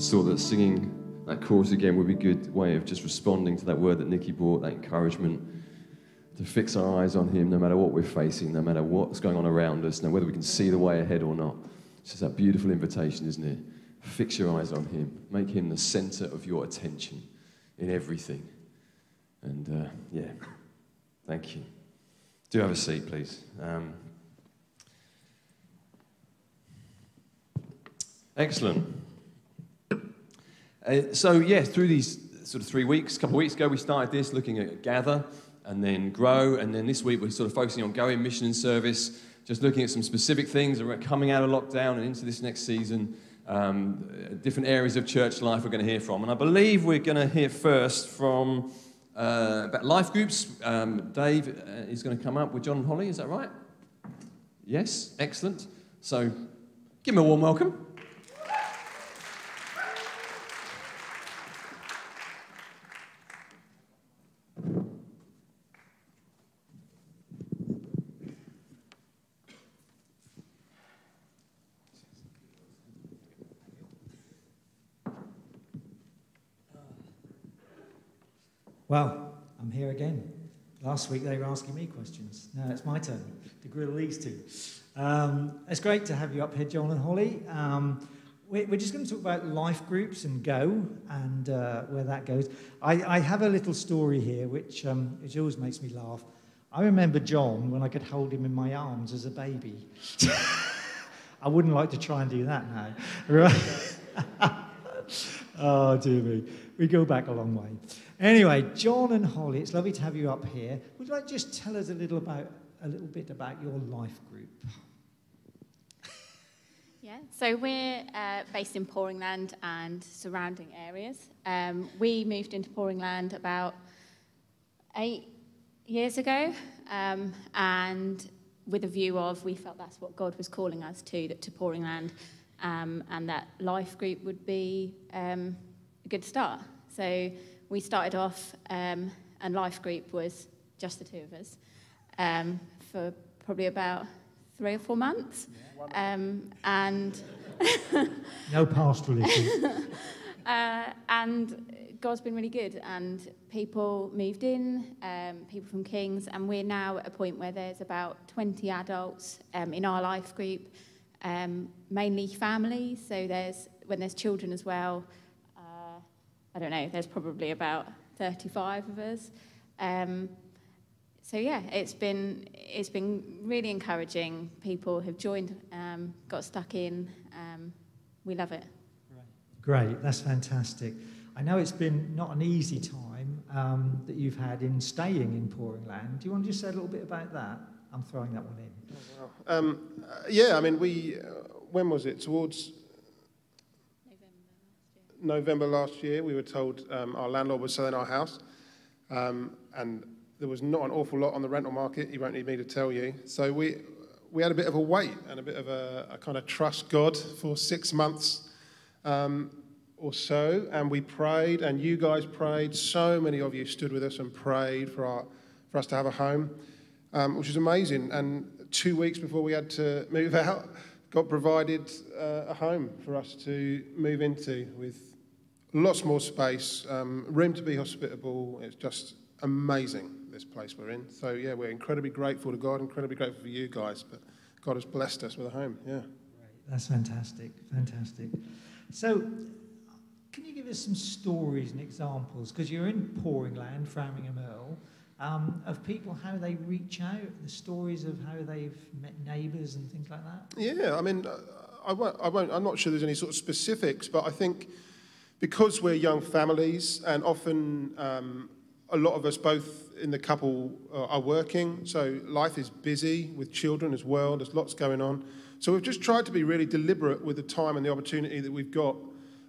just thought that singing that chorus again would be a good way of just responding to that word that Nikki brought, that encouragement to fix our eyes on Him no matter what we're facing, no matter what's going on around us, no whether we can see the way ahead or not. It's just that beautiful invitation, isn't it? Fix your eyes on Him. Make Him the center of your attention in everything. And uh, yeah, thank you. Do have a seat, please. Um, excellent. Uh, so, yeah, through these sort of three weeks, a couple of weeks ago, we started this looking at Gather and then Grow. And then this week, we're sort of focusing on Going Mission and Service, just looking at some specific things coming out of lockdown and into this next season. Um, different areas of church life we're going to hear from. And I believe we're going to hear first from uh, about life groups. Um, Dave uh, is going to come up with John and Holly, is that right? Yes, excellent. So give him a warm welcome. Well, I'm here again. Last week they were asking me questions. Now it's my turn to grill these two. Um, it's great to have you up here, John and Holly. Um, we're, just going to talk about life groups and go and uh, where that goes. I, I, have a little story here which, um, which always makes me laugh. I remember John when I could hold him in my arms as a baby. I wouldn't like to try and do that now. Right? oh, dear me. We go back a long way. Anyway, John and Holly, it's lovely to have you up here. Would you like to just tell us a little about a little bit about your life group? Yeah, so we're uh, based in Poringland and surrounding areas. Um, we moved into Poringland about eight years ago, um, and with a view of we felt that's what God was calling us to, that to Poringland, um, and that life group would be um, a good start. So we started off, um, and Life Group was just the two of us um, for probably about three or four months. Um, and no pastoral issues. uh, and God's been really good, and people moved in, um, people from Kings, and we're now at a point where there's about 20 adults um, in our life group, um, mainly families. So there's when there's children as well. I don't know, there's probably about 35 of us. Um, so yeah, it's been it's been really encouraging. People have joined, um, got stuck in. Um, we love it. Great, that's fantastic. I know it's been not an easy time um, that you've had in staying in Poringland. Do you want to just say a little bit about that? I'm throwing that one in. Oh, wow. Um, uh, yeah, I mean, we uh, when was it? Towards November last year, we were told um, our landlord was selling our house, um, and there was not an awful lot on the rental market. You won't need me to tell you. So we we had a bit of a wait and a bit of a, a kind of trust God for six months um, or so, and we prayed, and you guys prayed. So many of you stood with us and prayed for our for us to have a home, um, which was amazing. And two weeks before we had to move out. God provided uh, a home for us to move into with lots more space, um, room to be hospitable. It's just amazing, this place we're in. So, yeah, we're incredibly grateful to God, incredibly grateful for you guys. But God has blessed us with a home. Yeah. That's fantastic. Fantastic. So, can you give us some stories and examples? Because you're in Poringland, Framingham Earl, um, of people, how they reach out, the stories of how they've met neighbours and things like that? Yeah, I mean, I won't, I won't, I'm not sure there's any sort of specifics, but I think because we're young families and often um, a lot of us both in the couple are working, so life is busy with children as well. There's lots going on. So we've just tried to be really deliberate with the time and the opportunity that we've got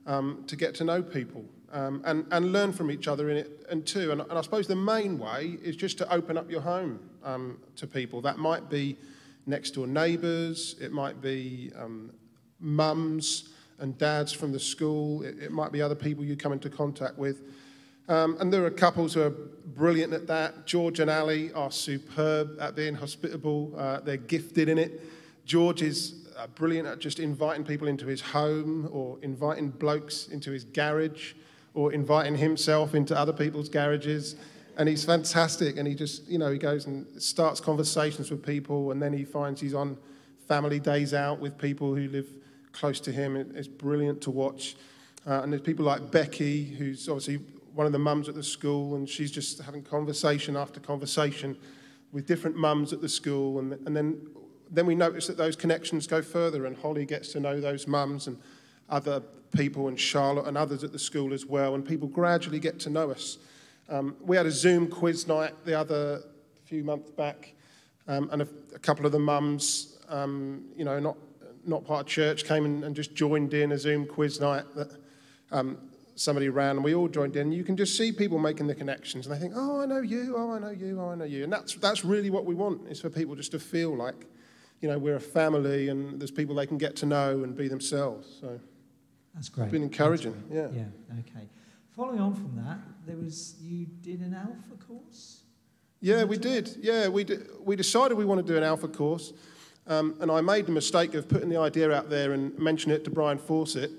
um, to get to know people um, and, and learn from each other in it and too. And, and, I suppose the main way is just to open up your home um, to people. That might be next door neighbours, it might be um, mums, and dads from the school. It, it might be other people you come into contact with. Um, and there are couples who are brilliant at that. George and Ali are superb at being hospitable. Uh, they're gifted in it. George is uh, brilliant at just inviting people into his home or inviting blokes into his garage or inviting himself into other people's garages. And he's fantastic. And he just, you know, he goes and starts conversations with people. And then he finds he's on family days out with people who live close to him. It's brilliant to watch. Uh, and there's people like Becky, who's obviously one of the mums at the school, and she's just having conversation after conversation with different mums at the school. And, and then, then we notice that those connections go further, and Holly gets to know those mums and other people, and Charlotte and others at the school as well. And people gradually get to know us. Um, we had a Zoom quiz night the other few months back, um, and a, a, couple of the mums, um, you know, not, not part of church, came and, and, just joined in a Zoom quiz night that um, somebody ran, and we all joined in. You can just see people making the connections, and they think, "Oh, I know you. Oh, I know you. Oh, I know you." And that's that's really what we want is for people just to feel like, you know, we're a family, and there's people they can get to know and be themselves. So that's great. It's been encouraging. Yeah. Yeah. Okay. Following on from that, there was you did an alpha course. Yeah, we did. Yeah, we did. We decided we want to do an alpha course, um, and I made the mistake of putting the idea out there and mentioning it to Brian Fawcett.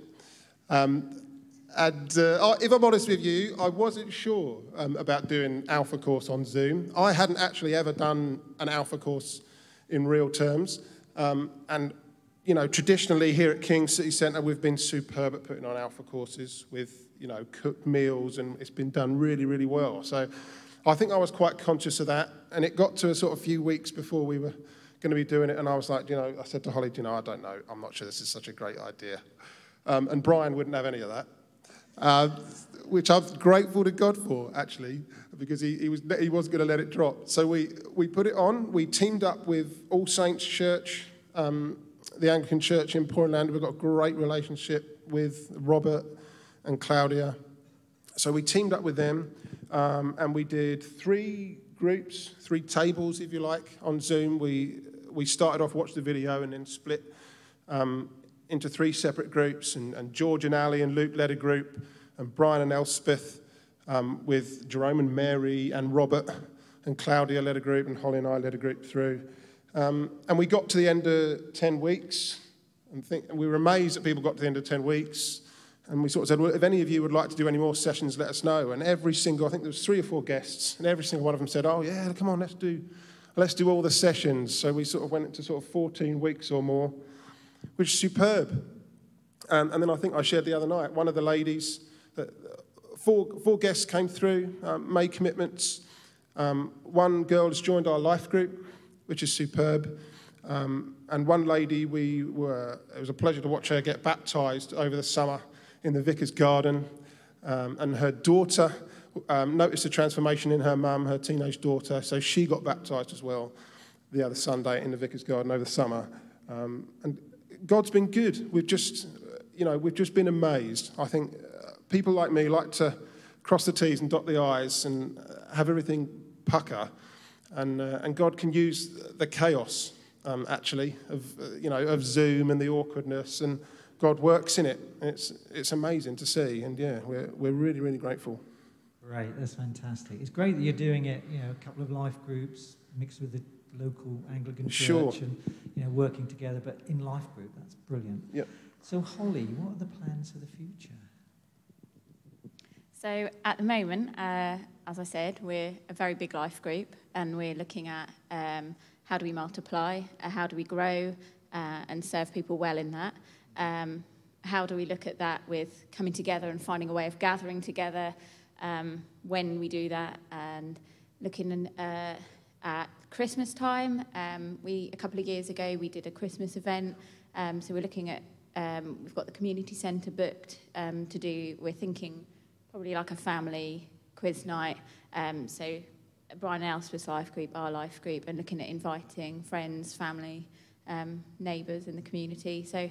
Um, and uh, if I'm honest with you, I wasn't sure um, about doing Alpha course on Zoom. I hadn't actually ever done an Alpha course in real terms. Um, and, you know, traditionally here at King City Centre, we've been superb at putting on Alpha courses with, you know, cooked meals, and it's been done really, really well. So I think I was quite conscious of that. And it got to a sort of few weeks before we were going to be doing it, and I was like, you know, I said to Holly, you know, I don't know, I'm not sure this is such a great idea. Um, and Brian wouldn't have any of that uh, which I'm grateful to God for, actually, because he, he, was, he wasn't going to let it drop. So we, we put it on. We teamed up with All Saints Church, um, the Anglican Church in Poringland. We've got a great relationship with Robert and Claudia. So we teamed up with them um, and we did three groups, three tables, if you like, on Zoom. We, we started off, watched the video, and then split um, into three separate groups, and, and George and Ali and Luke led a group, and Brian and Elspeth um, with Jerome and Mary and Robert and Claudia led a group, and Holly and I led a group through. Um, and we got to the end of 10 weeks, and, think, and we were amazed that people got to the end of 10 weeks. And we sort of said, well, if any of you would like to do any more sessions, let us know. And every single, I think there was three or four guests, and every single one of them said, oh, yeah, come on, let's do, let's do all the sessions. So we sort of went into sort of 14 weeks or more which is superb. Um, and then I think I shared the other night, one of the ladies, uh, four, four guests came through, um, made commitments. Um, one girl has joined our life group, which is superb. Um, and one lady, we were, it was a pleasure to watch her get baptized over the summer in the vicar's garden. Um, and her daughter um, noticed a transformation in her mum, her teenage daughter, so she got baptized as well the other Sunday in the vicar's garden over the summer. Um, and God's been good. We've just, you know, we've just been amazed. I think uh, people like me like to cross the T's and dot the I's and uh, have everything pucker. And, uh, and God can use the chaos, um, actually, of, uh, you know, of Zoom and the awkwardness. And God works in it. It's, it's amazing to see. And yeah, we're, we're really, really grateful. Great, that's fantastic. It's great that you're doing it, you know, a couple of life groups mixed with the local Anglican church sure. and you know working together, but in life group. That's brilliant. Yep. So Holly, what are the plans for the future? So at the moment, uh, as I said, we're a very big life group, and we're looking at um, how do we multiply, uh, how do we grow, uh, and serve people well in that. Um, how do we look at that with coming together and finding a way of gathering together um, when we do that, and looking uh, at Christmas time. Um, we a couple of years ago we did a Christmas event, um, so we're looking at um, we've got the community centre booked um, to do. We're thinking probably like a family quiz night. Um, so Brian Elspeth's life group, our life group, and looking at inviting friends, family, neighbours in the community. So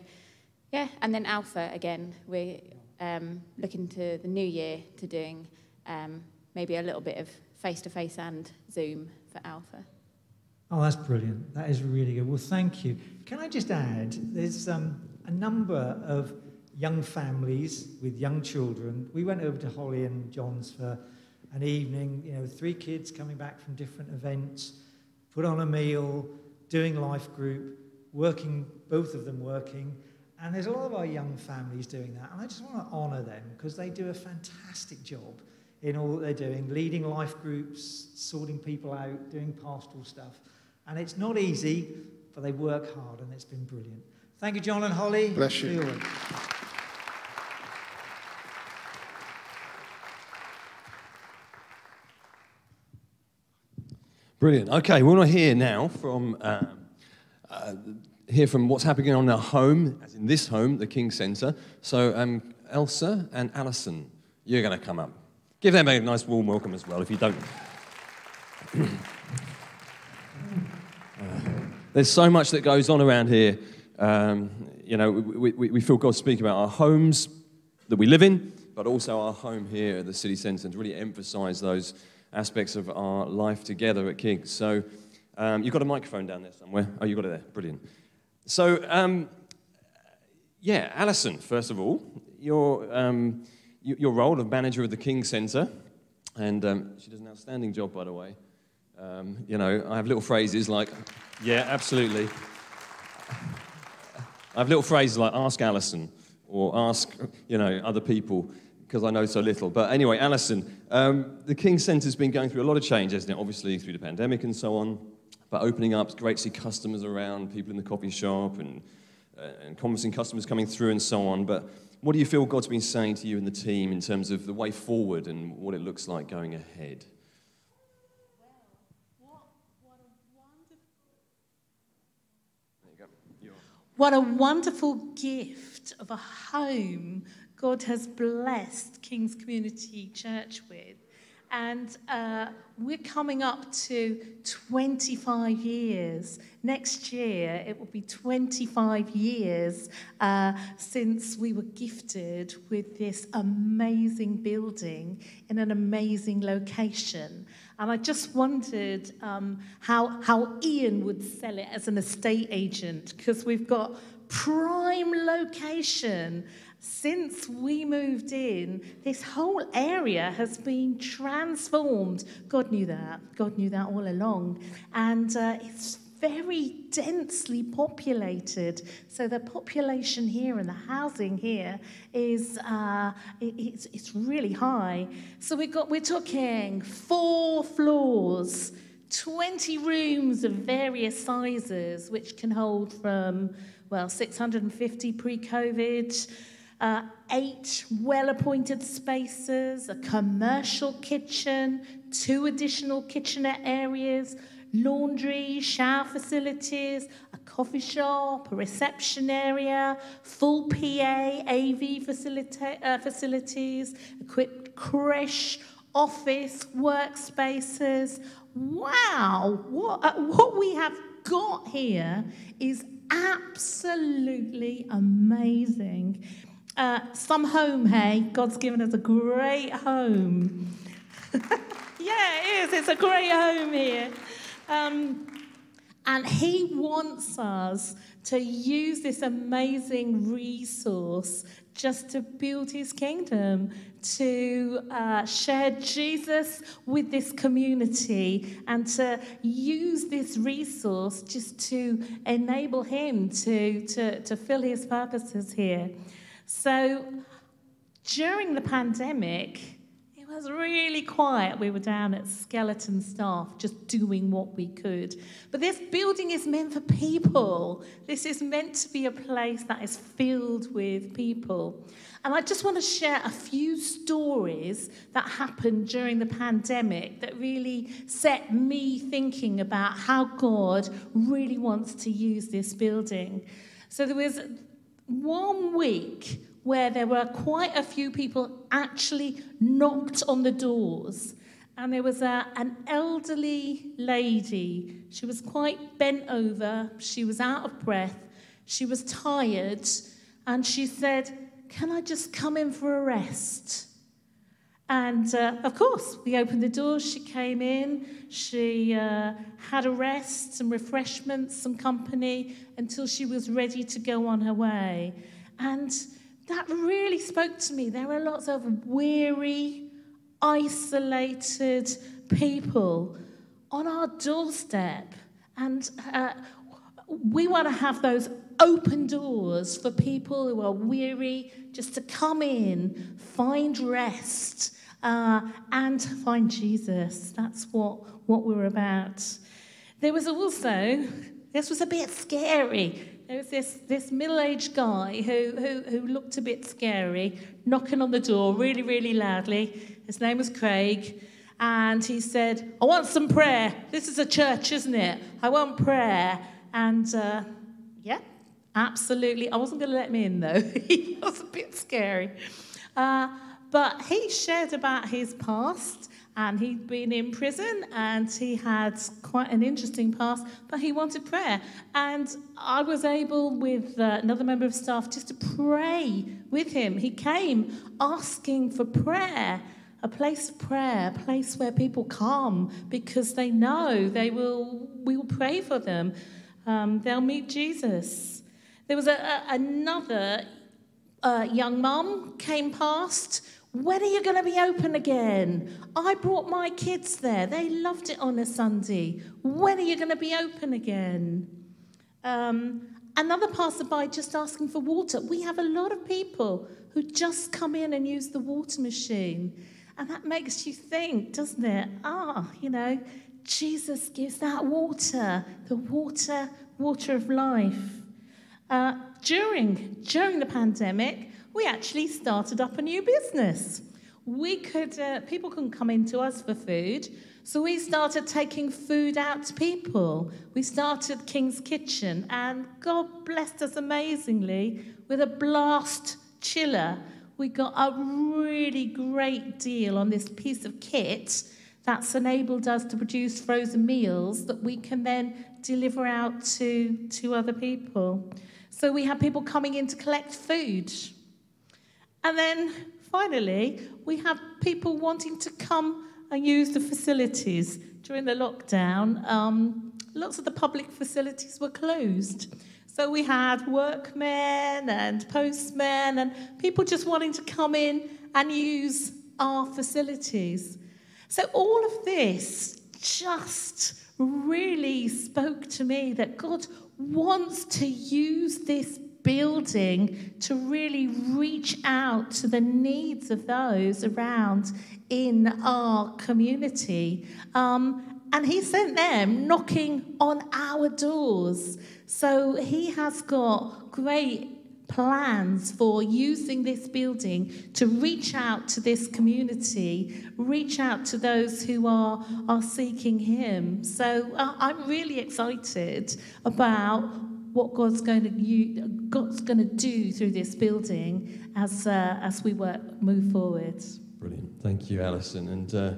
yeah, and then Alpha again. We're looking to the new year to doing um, maybe a little bit of face to face and Zoom for Alpha. Oh, that's brilliant. That is really good. Well, thank you. Can I just add, there's um, a number of young families with young children. We went over to Holly and John's for an evening, you know, three kids coming back from different events, put on a meal, doing life group. working, both of them working. And there's a lot of our young families doing that. And I just want to honour them because they do a fantastic job in all that they're doing, leading life groups, sorting people out, doing pastoral stuff. And it's not easy, but they work hard and it's been brilliant. Thank you, John and Holly. Bless you. Brilliant. Okay, we want to hear now from um, uh, hear from what's happening on our home, as in this home, the King Centre. So, um, Elsa and Alison, you're going to come up. Give them a nice warm welcome as well, if you don't. uh, there's so much that goes on around here. Um, you know, we, we, we feel God speak about our homes that we live in, but also our home here at the city centre, and to really emphasise those aspects of our life together at King's. So um, you've got a microphone down there somewhere. Oh, you got it there. Brilliant. So, um, yeah, Alison, first of all, your, um, your role of manager of the King Centre, and um, she does an outstanding job, by the way. Um, you know, I have little phrases like, yeah, absolutely. I have little phrases like ask Alison or ask, you know, other people because I know so little. But anyway, Alison, um, the King Centre's been going through a lot of change, hasn't it? Obviously, through the pandemic and so on. But opening up, great to see customers around, people in the coffee shop, and, Uh, and conversing customers coming through and so on. But what do you feel God's been saying to you and the team in terms of the way forward and what it looks like going ahead? What a wonderful gift of a home God has blessed King's Community Church with. And uh, we're coming up to 25 years. Next year, it will be 25 years uh, since we were gifted with this amazing building in an amazing location. And I just wondered um, how, how Ian would sell it as an estate agent, because we've got prime location since we moved in, this whole area has been transformed. God knew that. God knew that all along. And uh, it's very densely populated. So the population here and the housing here is uh, it, it's, it's really high. So we got we're talking four floors, 20 rooms of various sizes, which can hold from well 650 pre-COVID uh, eight well appointed spaces, a commercial kitchen, two additional kitchenette areas, laundry, shower facilities, a coffee shop, a reception area, full PA, AV facilita- uh, facilities, equipped creche, office, workspaces. Wow, what, uh, what we have got here is absolutely amazing. Uh, some home, hey? God's given us a great home. yeah, it is. It's a great home here. Um, and He wants us to use this amazing resource just to build His kingdom, to uh, share Jesus with this community, and to use this resource just to enable Him to, to, to fill His purposes here. So during the pandemic, it was really quiet. We were down at skeleton staff, just doing what we could. But this building is meant for people. This is meant to be a place that is filled with people. And I just want to share a few stories that happened during the pandemic that really set me thinking about how God really wants to use this building. So there was one week where there were quite a few people actually knocked on the doors. And there was a, an elderly lady. She was quite bent over. She was out of breath. She was tired. And she said, Can I just come in for a rest? And uh, of course, we opened the doors. She came in. She uh, had a rest, some refreshments, some company until she was ready to go on her way. And that really spoke to me. There are lots of weary, isolated people on our doorstep. And uh, we want to have those open doors for people who are weary just to come in, find rest, uh, and find Jesus. That's what, what we're about. There was also, this was a bit scary. There was this, this middle aged guy who, who, who looked a bit scary, knocking on the door really, really loudly. His name was Craig. And he said, I want some prayer. This is a church, isn't it? I want prayer. And uh, yeah, absolutely. I wasn't going to let him in, though. he was a bit scary. Uh, but he shared about his past and he'd been in prison and he had quite an interesting past, but he wanted prayer. And I was able, with uh, another member of staff, just to pray with him. He came asking for prayer. A place of prayer, a place where people come because they know they will, we will pray for them. Um, they'll meet Jesus. There was a, a, another uh, young mum came past when are you going to be open again? I brought my kids there. They loved it on a Sunday. When are you going to be open again? Um, another passerby just asking for water. We have a lot of people who just come in and use the water machine. And that makes you think, doesn't it? Ah, you know, Jesus gives that water, the water, water of life. Uh, during, during the pandemic, we actually started up a new business. We could, uh, people couldn't come into us for food, so we started taking food out to people. We started King's Kitchen, and God blessed us amazingly with a blast chiller. We got a really great deal on this piece of kit that's enabled us to produce frozen meals that we can then deliver out to, to other people. So we have people coming in to collect food. And then finally, we have people wanting to come and use the facilities. During the lockdown, um, lots of the public facilities were closed. So we had workmen and postmen and people just wanting to come in and use our facilities. So all of this just really spoke to me that God wants to use this building to really reach out to the needs of those around in our community. Um, and he sent them knocking on our doors. So he has got great plans for using this building to reach out to this community, reach out to those who are, are seeking him. So uh, I'm really excited about what God's going to God's going to do through this building as uh, as we work move forward. Brilliant, thank you, Alison, and uh,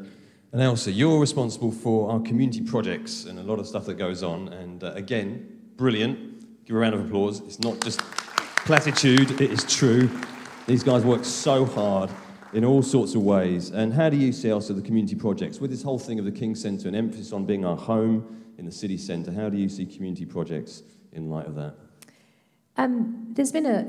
and Elsa. You're responsible for our community projects and a lot of stuff that goes on. And uh, again, brilliant. Give a round of applause. It's not just platitude; it is true. These guys work so hard in all sorts of ways. And how do you see also the community projects with this whole thing of the King Centre and emphasis on being our home in the city centre? How do you see community projects? In light of that? Um, there's been a,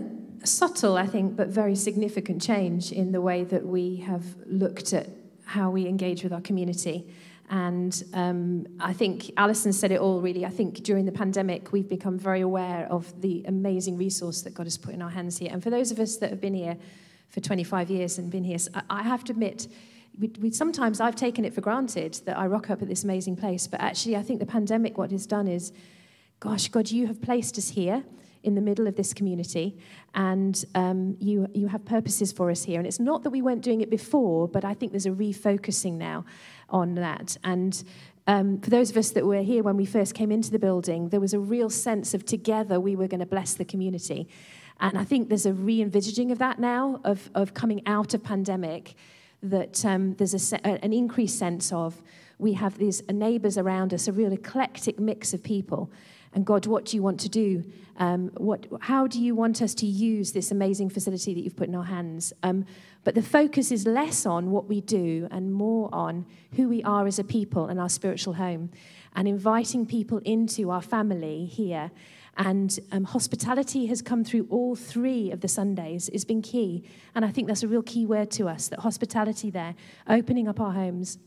subtle, I think, but very significant change in the way that we have looked at how we engage with our community. And um, I think Alison said it all really. I think during the pandemic, we've become very aware of the amazing resource that God has put in our hands here. And for those of us that have been here for 25 years and been here, I have to admit, we, we, sometimes I've taken it for granted that I rock up at this amazing place. But actually, I think the pandemic, what it's done is gosh, God, you have placed us here in the middle of this community, and um, you, you have purposes for us here. And it's not that we weren't doing it before, but I think there's a refocusing now on that. And um, for those of us that were here when we first came into the building, there was a real sense of together we were going to bless the community. And I think there's a re envisaging of that now, of, of coming out of pandemic, that um, there's a se- an increased sense of we have these neighbours around us, a real eclectic mix of people and God, what do you want to do? Um, what, how do you want us to use this amazing facility that you've put in our hands? Um, but the focus is less on what we do and more on who we are as a people and our spiritual home, and inviting people into our family here. And um, hospitality has come through all three of the Sundays. It's been key. And I think that's a real key word to us that hospitality there, opening up our homes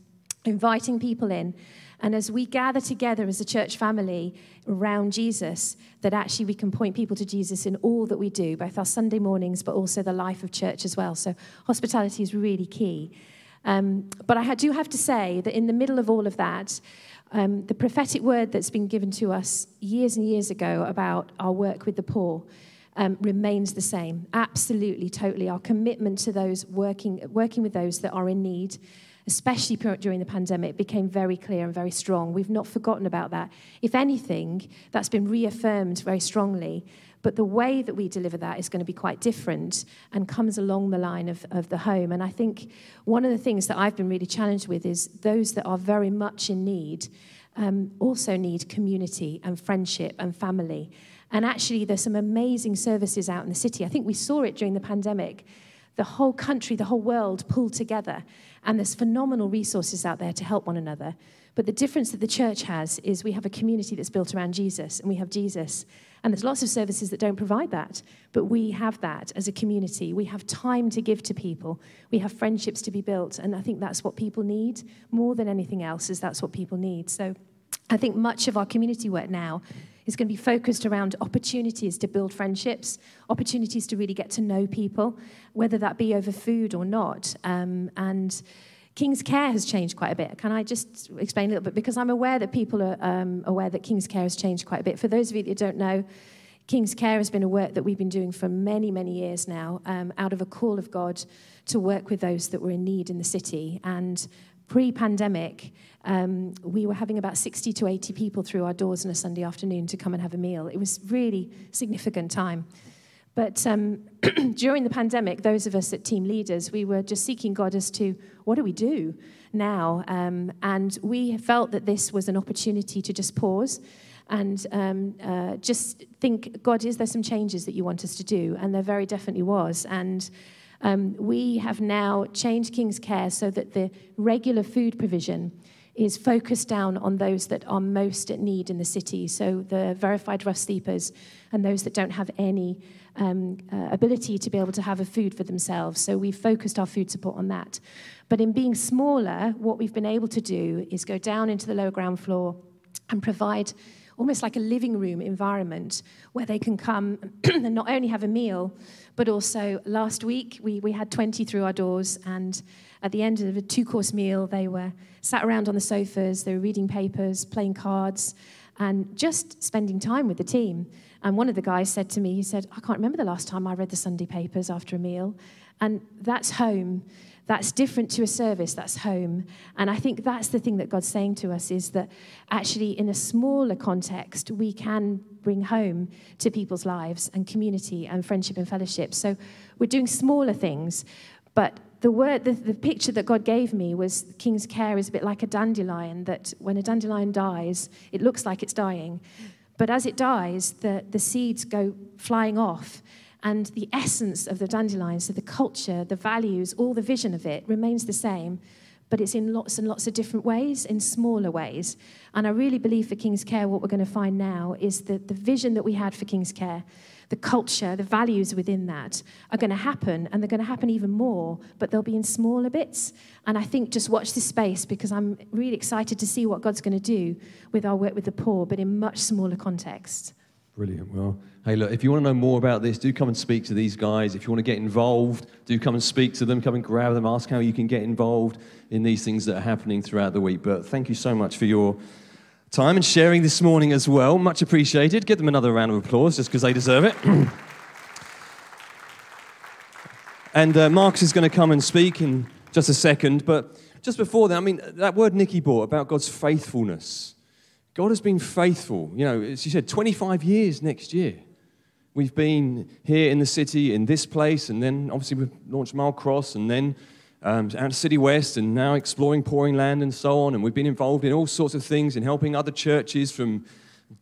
inviting people in. And as we gather together as a church family around Jesus, that actually we can point people to Jesus in all that we do, both our Sunday mornings, but also the life of church as well. So hospitality is really key. Um, but I do have to say that in the middle of all of that, um, the prophetic word that's been given to us years and years ago about our work with the poor um, remains the same. Absolutely, totally. Our commitment to those working, working with those that are in need, especially during the pandemic, became very clear and very strong. We've not forgotten about that. If anything, that's been reaffirmed very strongly. But the way that we deliver that is going to be quite different and comes along the line of, of the home. And I think one of the things that I've been really challenged with is those that are very much in need um, also need community and friendship and family. And actually, there's some amazing services out in the city. I think we saw it during the pandemic. The whole country, the whole world pulled together, and there's phenomenal resources out there to help one another. But the difference that the church has is we have a community that's built around Jesus, and we have Jesus. And there's lots of services that don't provide that, but we have that as a community. We have time to give to people. We have friendships to be built, and I think that's what people need more than anything else. Is that's what people need. So, I think much of our community work now is going to be focused around opportunities to build friendships, opportunities to really get to know people, whether that be over food or not. Um, and King's Care has changed quite a bit. Can I just explain a little bit? Because I'm aware that people are um, aware that King's Care has changed quite a bit. For those of you that don't know, King's Care has been a work that we've been doing for many, many years now, um, out of a call of God to work with those that were in need in the city. And pre pandemic, um, we were having about 60 to 80 people through our doors on a Sunday afternoon to come and have a meal. It was really significant time. But um, during the pandemic, those of us at team leaders, we were just seeking God as to what do we do now? Um, and we felt that this was an opportunity to just pause and um, uh, just think, God, is there some changes that you want us to do? And there very definitely was. And um, we have now changed King's Care so that the regular food provision is focused down on those that are most at need in the city. So the verified rough sleepers and those that don't have any um, uh, ability to be able to have a food for themselves. So we've focused our food support on that. But in being smaller, what we've been able to do is go down into the lower ground floor and provide almost like a living room environment where they can come and not only have a meal, but also last week we, we had 20 through our doors and at the end of a two course meal, they were sat around on the sofas, they were reading papers, playing cards, and just spending time with the team. And one of the guys said to me, he said, I can't remember the last time I read the Sunday papers after a meal. And that's home. That's different to a service, that's home. And I think that's the thing that God's saying to us is that actually, in a smaller context, we can bring home to people's lives and community and friendship and fellowship. So we're doing smaller things, but the word, the, the picture that God gave me was King's Care is a bit like a dandelion, that when a dandelion dies, it looks like it's dying. But as it dies, the, the seeds go flying off. And the essence of the dandelion, so the culture, the values, all the vision of it remains the same, but it's in lots and lots of different ways, in smaller ways. And I really believe for King's Care, what we're going to find now is that the vision that we had for King's Care the culture, the values within that are going to happen, and they're going to happen even more, but they'll be in smaller bits. And I think just watch this space because I'm really excited to see what God's going to do with our work with the poor, but in much smaller context. Brilliant. Well, hey, look, if you want to know more about this, do come and speak to these guys. If you want to get involved, do come and speak to them, come and grab them, ask how you can get involved in these things that are happening throughout the week. But thank you so much for your time and sharing this morning as well. Much appreciated. Give them another round of applause just because they deserve it. and uh, Marcus is going to come and speak in just a second. But just before that, I mean, that word Nikki brought about God's faithfulness. God has been faithful. You know, you said, 25 years next year. We've been here in the city, in this place, and then obviously we've launched Mile Cross, and then um, out of City West and now exploring Poringland and so on. And we've been involved in all sorts of things in helping other churches from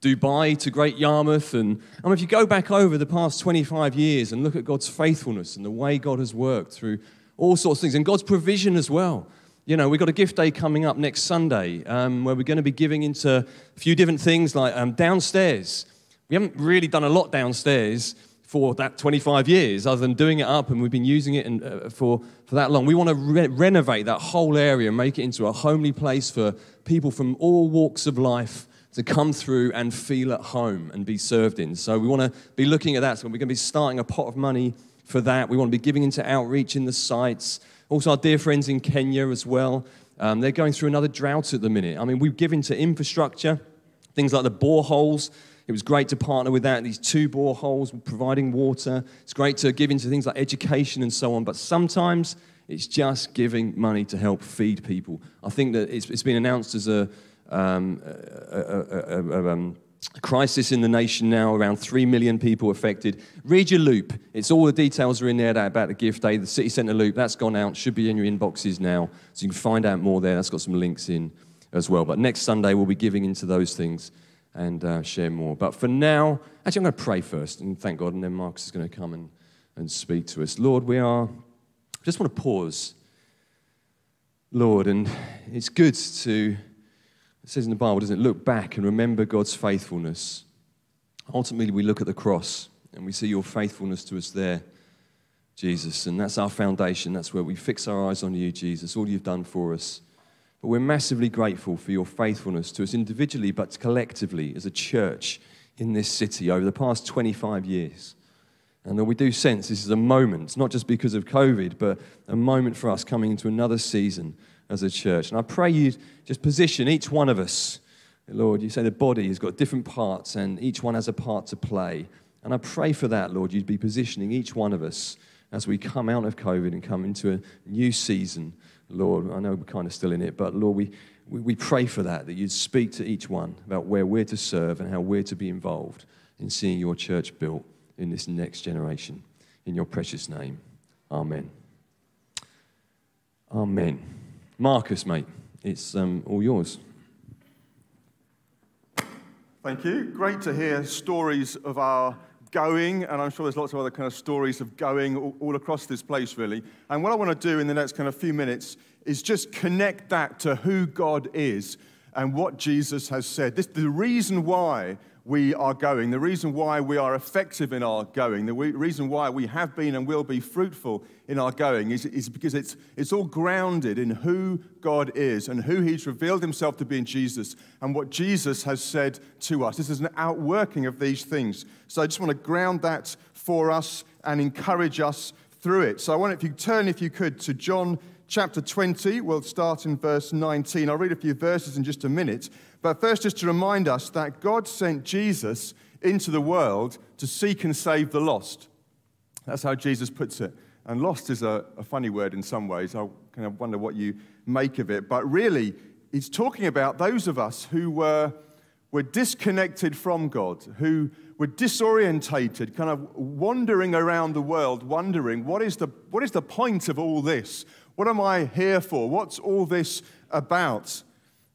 Dubai to Great Yarmouth. And I mean, if you go back over the past 25 years and look at God's faithfulness and the way God has worked through all sorts of things and God's provision as well. You know, we've got a gift day coming up next Sunday um, where we're going to be giving into a few different things like um, downstairs. We haven't really done a lot downstairs for that 25 years, other than doing it up, and we've been using it in, uh, for, for that long. We want to re- renovate that whole area, and make it into a homely place for people from all walks of life to come through and feel at home and be served in. So we want to be looking at that. So we're going to be starting a pot of money for that. We want to be giving into outreach in the sites. Also, our dear friends in Kenya as well. Um, they're going through another drought at the minute. I mean, we've given to infrastructure, things like the boreholes. It was great to partner with that. These two boreholes providing water. It's great to give into things like education and so on. But sometimes it's just giving money to help feed people. I think that it's, it's been announced as a, um, a, a, a, um, crisis in the nation now, around 3 million people affected. Read your loop. It's all the details are in there about the gift aid, the city centre loop. That's gone out, should be in your inboxes now. So you can find out more there. That's got some links in as well. But next Sunday, we'll be giving into those things and uh, share more. But for now, actually, I'm going to pray first and thank God, and then Marcus is going to come and, and speak to us. Lord, we are, just want to pause. Lord, and it's good to it says in the Bible, doesn't it? Look back and remember God's faithfulness. Ultimately, we look at the cross and we see your faithfulness to us there, Jesus. And that's our foundation. That's where we fix our eyes on you, Jesus, all you've done for us. But we're massively grateful for your faithfulness to us individually, but collectively as a church in this city over the past 25 years. And we do sense this is a moment, not just because of COVID, but a moment for us coming into another season as a church. And I pray you just position each one of us. Lord, you say the body has got different parts and each one has a part to play. And I pray for that, Lord, you'd be positioning each one of us as we come out of COVID and come into a new season. Lord, I know we're kind of still in it, but Lord, we, we, we pray for that, that you'd speak to each one about where we're to serve and how we're to be involved in seeing your church built in this next generation. In your precious name. Amen. Amen. Marcus, mate, it's um, all yours. Thank you. Great to hear stories of our going, and I'm sure there's lots of other kind of stories of going all, all, across this place, really. And what I want to do in the next kind of few minutes is just connect that to who God is and what Jesus has said. This, the reason why we are going, the reason why we are effective in our going, the reason why we have been and will be fruitful in our going is, is because it's, it's all grounded in who God is and who He's revealed Himself to be in Jesus and what Jesus has said to us. This is an outworking of these things. So I just want to ground that for us and encourage us through it. So I want if you turn, if you could, to John chapter 20. We'll start in verse 19. I'll read a few verses in just a minute. But first, just to remind us that God sent Jesus into the world to seek and save the lost. That's how Jesus puts it. And lost is a, a funny word in some ways. I kind of wonder what you make of it. But really, he's talking about those of us who were, were disconnected from God, who were disorientated, kind of wandering around the world, wondering what is the, what is the point of all this? What am I here for? What's all this about?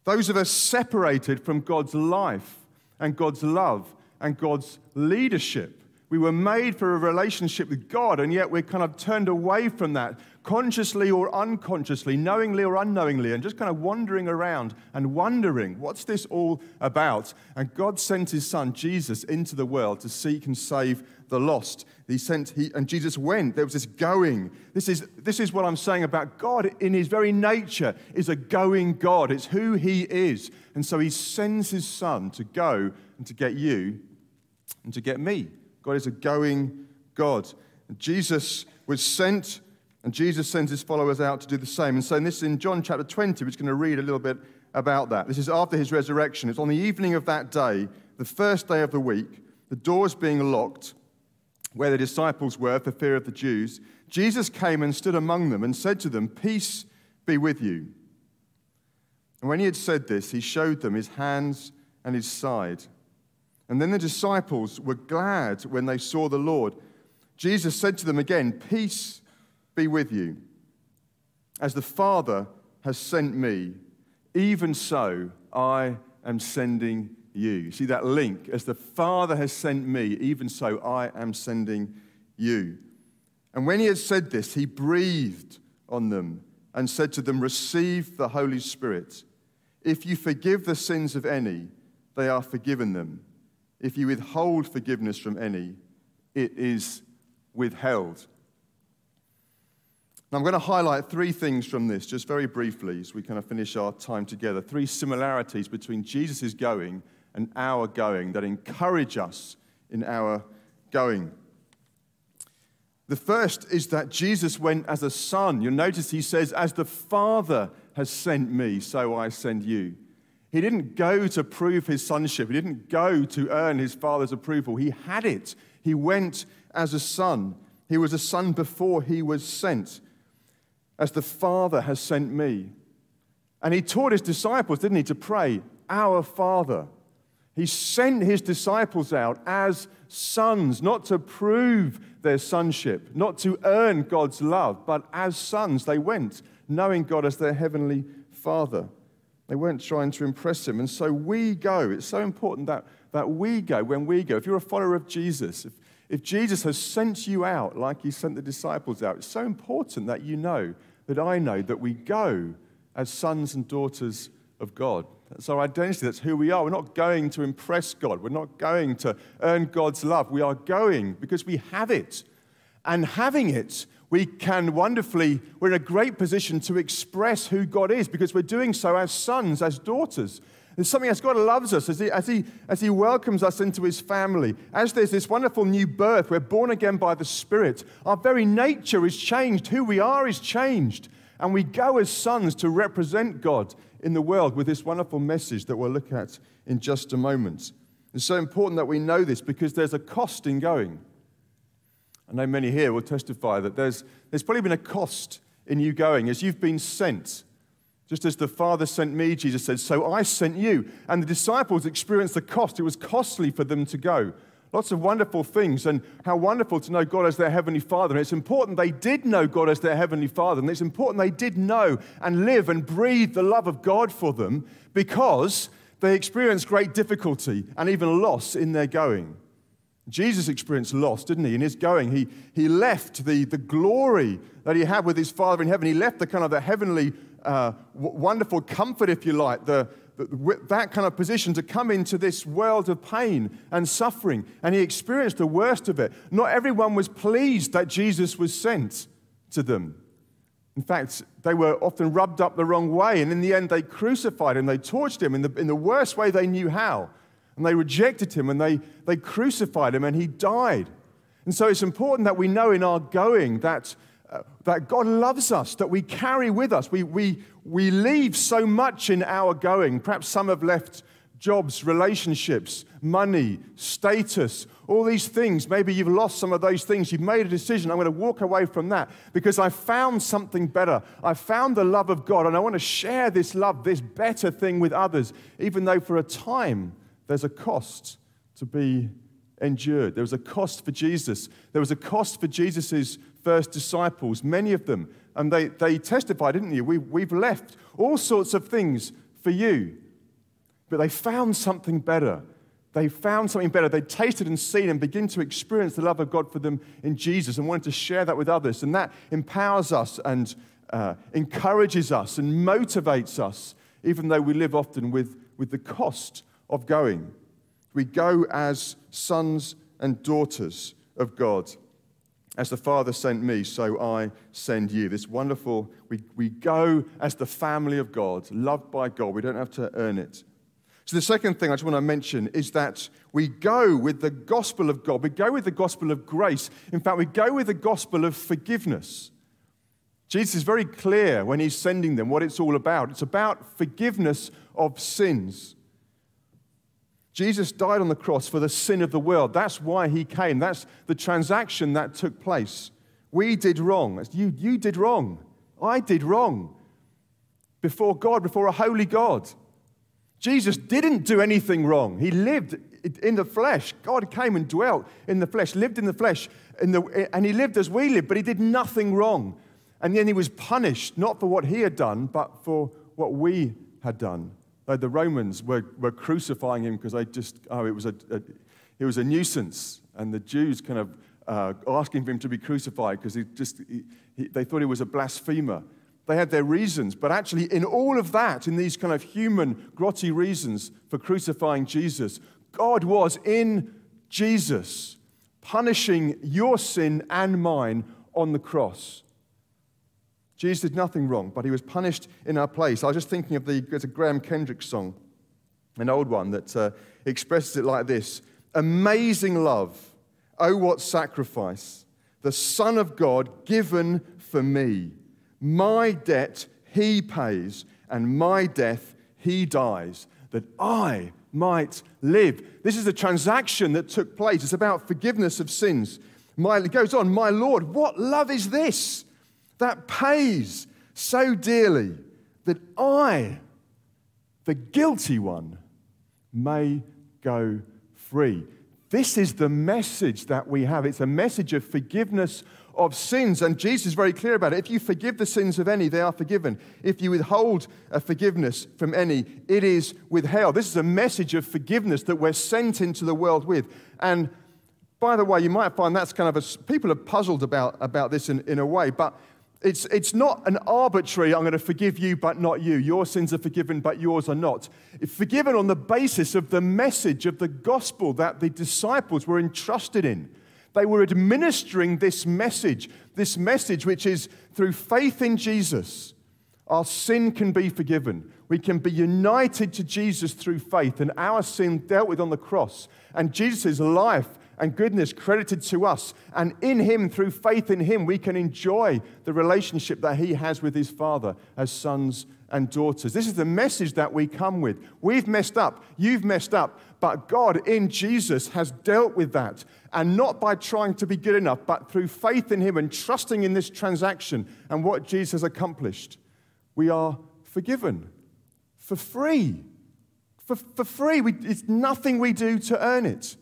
Those of us separated from God's life and God's love and God's leadership. We were made for a relationship with God, and yet we're kind of turned away from that, consciously or unconsciously, knowingly or unknowingly, and just kind of wandering around and wondering, what's this all about? And God sent his son, Jesus, into the world to seek and save the lost. He sent, he, and Jesus went. There was this going. This is, this is what I'm saying about God in his very nature is a going God. It's who he is. And so he sends his son to go and to get you and to get me. God is a going God. And Jesus was sent, and Jesus sends his followers out to do the same. And so, this in John chapter 20, we're just going to read a little bit about that. This is after his resurrection. It's on the evening of that day, the first day of the week, the doors being locked, where the disciples were for fear of the Jews. Jesus came and stood among them and said to them, Peace be with you. And when he had said this, he showed them his hands and his side. And then the disciples were glad when they saw the Lord. Jesus said to them again, Peace be with you. As the Father has sent me, even so I am sending you. See that link? As the Father has sent me, even so I am sending you. And when he had said this, he breathed on them and said to them, Receive the Holy Spirit. If you forgive the sins of any, they are forgiven them. If you withhold forgiveness from any, it is withheld. Now, I'm going to highlight three things from this, just very briefly, as we kind of finish our time together. Three similarities between Jesus' going and our going that encourage us in our going. The first is that Jesus went as a son. You'll notice he says, As the Father has sent me, so I send you. He didn't go to prove his sonship, he didn't go to earn his Father's approval. He had it. He went as a son. He was a son before he was sent, as the Father has sent me. And he taught his disciples, didn't he, to pray, Our Father. He sent his disciples out as sons, not to prove their sonship, not to earn God's love, but as sons. They went knowing God as their heavenly Father. They weren't trying to impress him. And so we go. It's so important that, that we go when we go. If you're a follower of Jesus, if, if Jesus has sent you out like he sent the disciples out, it's so important that you know, that I know, that we go as sons and daughters of God. That's our identity. That's who we are. We're not going to impress God. We're not going to earn God's love. We are going because we have it. And having it, we can wonderfully, we're in a great position to express who God is because we're doing so as sons, as daughters. There's something as God loves us, as he, as, he, as he welcomes us into His family, as there's this wonderful new birth, we're born again by the Spirit. Our very nature is changed. Who we are is changed. And we go as sons to represent God in the world with this wonderful message that we'll look at in just a moment. It's so important that we know this because there's a cost in going. I know many here will testify that there's, there's probably been a cost in you going as you've been sent. Just as the Father sent me, Jesus said, so I sent you. And the disciples experienced the cost. It was costly for them to go. Lots of wonderful things, and how wonderful to know God as their Heavenly Father. And it's important they did know God as their Heavenly Father, and it's important they did know and live and breathe the love of God for them because they experienced great difficulty and even loss in their going. Jesus experienced loss, didn't he? In his going, he, he left the, the glory that he had with his Father in heaven. He left the kind of the heavenly, uh, w- wonderful comfort, if you like, the, that kind of position to come into this world of pain and suffering. And he experienced the worst of it. Not everyone was pleased that Jesus was sent to them. In fact, they were often rubbed up the wrong way. And in the end, they crucified him, they tortured him in the, in the worst way they knew how. And they rejected him and they, they crucified him and he died. And so it's important that we know in our going that, that God loves us, that we carry with us. We, we, we leave so much in our going. Perhaps some have left jobs, relationships, money, status, all these things. Maybe you've lost some of those things. You've made a decision. I'm going to walk away from that because I found something better. I found the love of God and I want to share this love, this better thing with others, even though for a time there's a cost to be endured. There was a cost for Jesus. There was a cost for Jesus' first disciples, many of them. And they, they testified, didn't you? We, we've left all sorts of things for you. But they found something better. They found something better. They tasted and seen and begin to experience the love of God for them in Jesus and wanted to share that with others. And that empowers us and uh, encourages us and motivates us, even though we live often with, with the cost of going. We go as sons and daughters of God. As the Father sent me, so I send you. This wonderful, we, we go as the family of God, loved by God. We don't have to earn it. So, the second thing I just want to mention is that we go with the gospel of God. We go with the gospel of grace. In fact, we go with the gospel of forgiveness. Jesus is very clear when he's sending them what it's all about. It's about forgiveness of sins. Jesus died on the cross for the sin of the world. That's why he came. That's the transaction that took place. We did wrong. You, you did wrong. I did wrong. Before God, before a holy God. Jesus didn't do anything wrong. He lived in the flesh. God came and dwelt in the flesh, lived in the flesh, in the, and he lived as we live, but he did nothing wrong. And then he was punished, not for what he had done, but for what we had done the Romans were, were crucifying him because they just, oh, it was a, a, it was a nuisance. And the Jews kind of uh, asking for him to be crucified because he just, he, he, they thought he was a blasphemer. They had their reasons, but actually, in all of that, in these kind of human, grotty reasons for crucifying Jesus, God was in Jesus punishing your sin and mine on the cross. Jesus did nothing wrong, but he was punished in our place. I was just thinking of the a Graham Kendrick song, an old one that uh, expresses it like this Amazing love, oh, what sacrifice, the Son of God given for me. My debt he pays, and my death he dies, that I might live. This is the transaction that took place. It's about forgiveness of sins. My, it goes on, my Lord, what love is this that pays so dearly that I, the guilty one, may go free? This is the message that we have. It's a message of forgiveness of sins. And Jesus is very clear about it. If you forgive the sins of any, they are forgiven. If you withhold a forgiveness from any, it is withheld. This is a message of forgiveness that we're sent into the world with. And by the way, you might find that's kind of a, people are puzzled about, about this in, in a way, but it's, it's not an arbitrary, I'm going to forgive you, but not you. Your sins are forgiven, but yours are not. It's forgiven on the basis of the message of the gospel that the disciples were entrusted in. They were administering this message, this message which is through faith in Jesus, our sin can be forgiven. We can be united to Jesus through faith, and our sin dealt with on the cross. And Jesus' life and goodness credited to us. And in Him, through faith in Him, we can enjoy the relationship that He has with His Father as sons and daughters. This is the message that we come with. We've messed up, you've messed up, but God in Jesus has dealt with that. And not by trying to be good enough, but through faith in Him and trusting in this transaction and what Jesus has accomplished, we are forgiven for free. For, for free. We, it's nothing we do to earn it.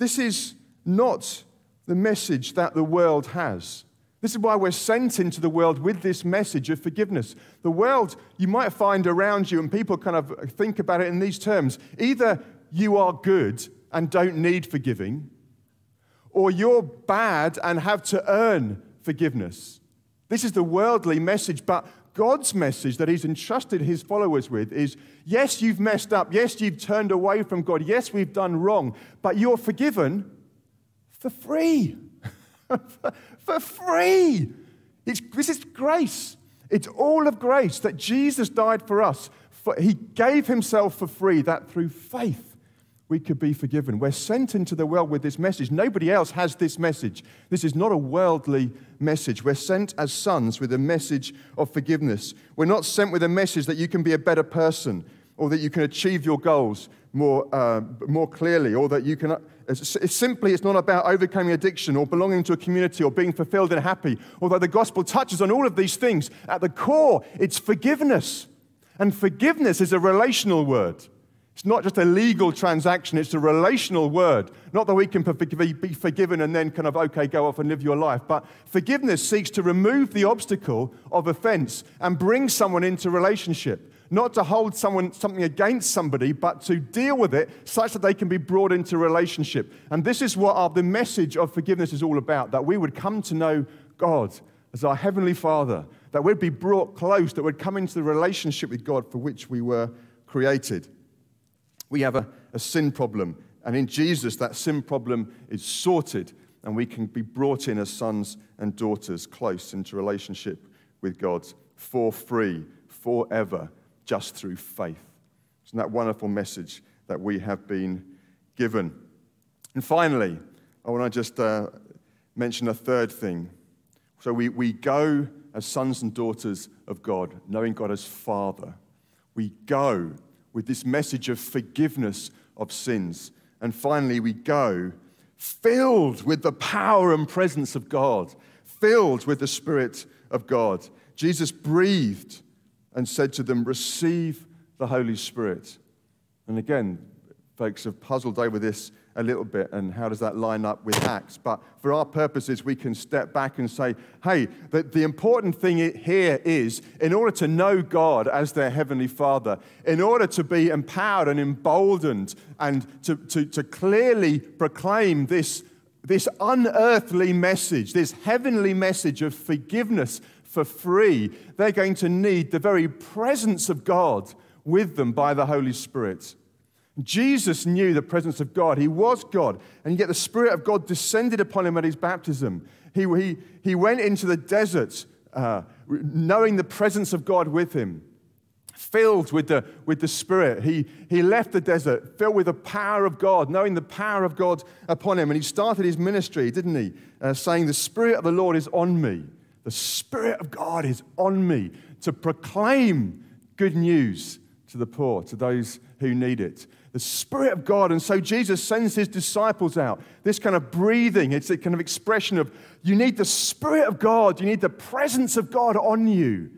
This is not the message that the world has. This is why we're sent into the world with this message of forgiveness. The world you might find around you, and people kind of think about it in these terms either you are good and don't need forgiving, or you're bad and have to earn forgiveness. This is the worldly message, but God's message that He's entrusted His followers with is yes, you've messed up. Yes, you've turned away from God. Yes, we've done wrong, but you're forgiven for free. for free. It's, this is grace. It's all of grace that Jesus died for us. For, he gave himself for free, that through faith we could be forgiven. We're sent into the world with this message. Nobody else has this message. This is not a worldly message. We're sent as sons with a message of forgiveness. We're not sent with a message that you can be a better person or that you can achieve your goals more, uh, more clearly or that you can it's, it's simply, it's not about overcoming addiction or belonging to a community or being fulfilled and happy. Although the gospel touches on all of these things, at the core, it's forgiveness. And forgiveness is a relational word. It's not just a legal transaction, it's a relational word. Not that we can be forgiven and then kind of, okay, go off and live your life. But forgiveness seeks to remove the obstacle of offense and bring someone into relationship not to hold someone, something against somebody, but to deal with it such that they can be brought into relationship. And this is what our, the message of forgiveness is all about that we would come to know God as our Heavenly Father, that we'd be brought close, that we'd come into the relationship with God for which we were created. We have a, a sin problem, and in Jesus, that sin problem is sorted, and we can be brought in as sons and daughters close into relationship with God for free, forever just through faith. Isn't that wonderful message that we have been given? And finally, I want to just uh, mention a third thing. So we, we go as sons and daughters of God, knowing God as Father. We go with this message of forgiveness of sins. And finally, we go filled with the power and presence of God, filled with the Spirit of God. Jesus breathed and said to them, Receive the Holy Spirit. And again, folks have puzzled over this a little bit and how does that line up with Acts. But for our purposes, we can step back and say, hey, the, the important thing here is in order to know God as their Heavenly Father, in order to be empowered and emboldened and to, to, to clearly proclaim this, this unearthly message, this heavenly message of forgiveness for free, they're going to need the very presence of God with them by the Holy Spirit. Jesus knew the presence of God. He was God. And yet the Spirit of God descended upon him at his baptism. He, he, he went into the desert uh, knowing the presence of God with him, filled with the, with the Spirit. He, he left the desert filled with the power of God, knowing the power of God upon him. And he started his ministry, didn't he? Uh, saying, The Spirit of the Lord is on me. The Spirit of God is on me to proclaim good news to the poor, to those who need it. The Spirit of God. And so Jesus sends his disciples out. This kind of breathing, it's a kind of expression of you need the Spirit of God, you need the presence of God on you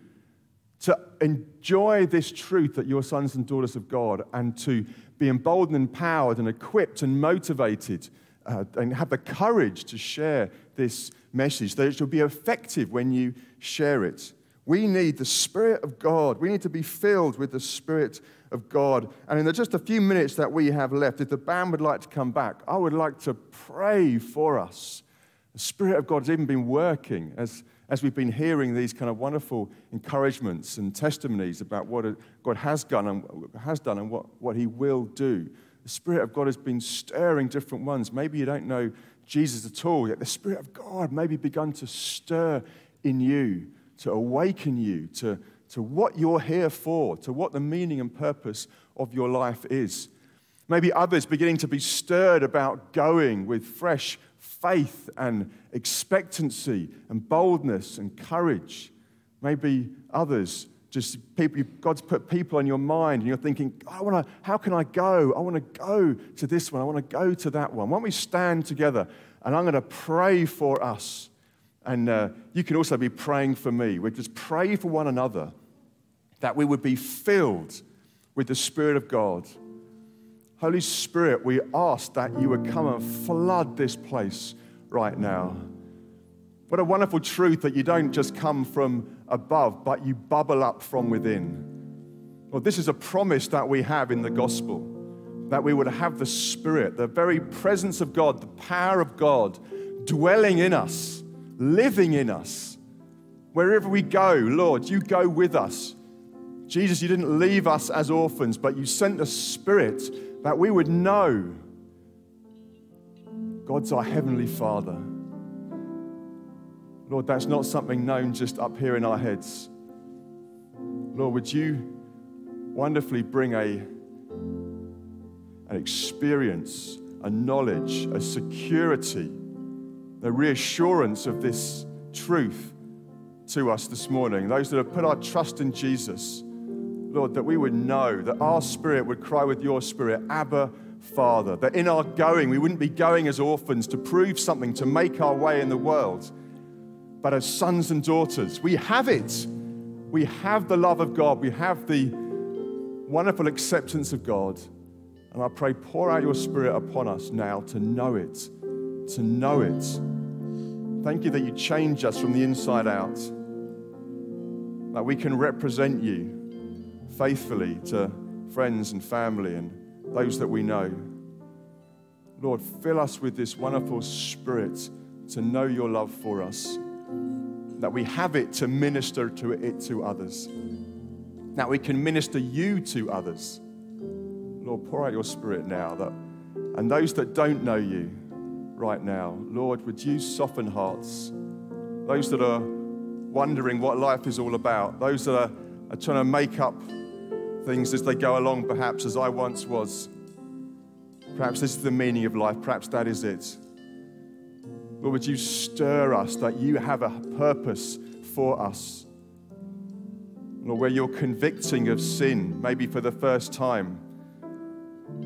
to enjoy this truth that you're sons and daughters of God and to be emboldened, empowered, and equipped and motivated uh, and have the courage to share this message, that it will be effective when you share it. We need the Spirit of God. We need to be filled with the Spirit of God. And in the just a few minutes that we have left, if the band would like to come back, I would like to pray for us. The Spirit of God has even been working as, as we've been hearing these kind of wonderful encouragements and testimonies about what God has done and, has done and what, what He will do. The Spirit of God has been stirring different ones. Maybe you don't know Jesus at all, yet the Spirit of God maybe begun to stir in you to awaken you to, to what you're here for, to what the meaning and purpose of your life is. Maybe others beginning to be stirred about going with fresh faith and expectancy and boldness and courage. Maybe others just people, God's put people on your mind and you're thinking, I want to, how can I go? I want to go to this one. I want to go to that one. Why don't we stand together and I'm to pray for us. And uh, you can also be praying for me. We just pray for one another that we would be filled with the Spirit of God. Holy Spirit, we ask that you would come and flood this place right now. What a wonderful truth that you don't just come from above, but you bubble up from within. Well, this is a promise that we have in the gospel that we would have the Spirit, the very presence of God, the power of God dwelling in us living in us. Wherever we go, Lord, you go with us. Jesus, you didn't leave us as orphans, but you sent the Spirit that we would know God's our Heavenly Father. Lord, that's not something known just up here in our heads. Lord, would you wonderfully bring a, an experience, a knowledge, a security a reassurance of this truth to us this morning. Those that have put our trust in Jesus, Lord, that we would know that our spirit would cry with your spirit, Abba, Father. That in our going, we wouldn't be going as orphans to prove something, to make our way in the world, but as sons and daughters. We have it. We have the love of God. We have the wonderful acceptance of God. And I pray, pour out your spirit upon us now to know it, to know it Thank you that you change us from the inside out, that we can represent you faithfully to friends and family and those that we know. Lord, fill us with this wonderful spirit to know your love for us, that we have it to minister to it to others, that we can minister you to others. Lord, pour out your spirit now that and those that don't know you, right now. Lord, would you soften hearts? Those that are wondering what life is all about, those that are, are trying to make up things as they go along, perhaps as I once was. Perhaps this is the meaning of life, perhaps that is it. Lord, would you stir us that you have a purpose for us? Lord, where you're convicting of sin, maybe for the first time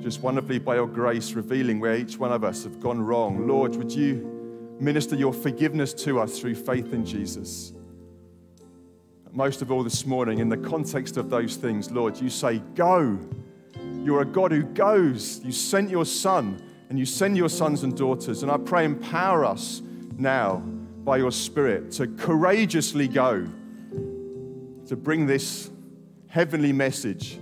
just wonderfully by your grace revealing where each one of us have gone wrong. Lord, would you minister your forgiveness to us through faith in Jesus? Most of all this morning, in the context of those things, Lord, you say, Go. You're a God who goes. You sent your Son, and you send your sons and daughters. And I pray, empower us now by your Spirit to courageously go, to bring this heavenly message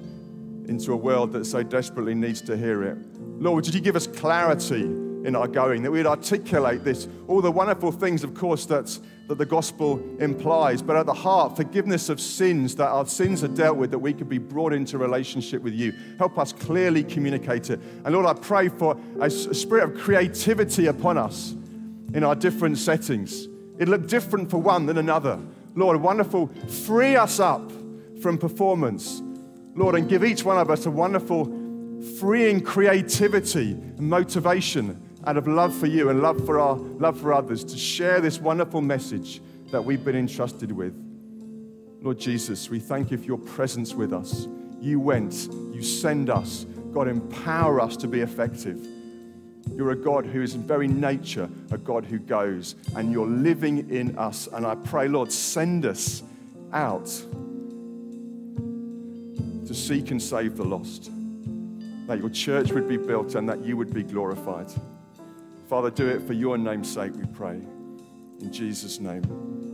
into a world that so desperately needs to hear it. Lord, would you give us clarity in our going, that we'd articulate this, all the wonderful things, of course, that that the gospel implies, but at the heart, forgiveness of sins, that our sins are dealt with, that we could be brought into relationship with you. Help us clearly communicate it. And Lord, I pray for a spirit of creativity upon us in our different settings. It look different for one than another. Lord, wonderful. Free us up from performance, Lord, and give each one of us a wonderful, freeing creativity and motivation out of love for you and love for our love for others to share this wonderful message that we've been entrusted with. Lord Jesus, we thank you for your presence with us. You went, you send us. God, empower us to be effective. You're a God who is in very nature a God who goes, and you're living in us. And I pray, Lord, send us out to seek and save the lost, that your church would be built and that you would be glorified. Father, do it for your name's sake, we pray. In Jesus' name.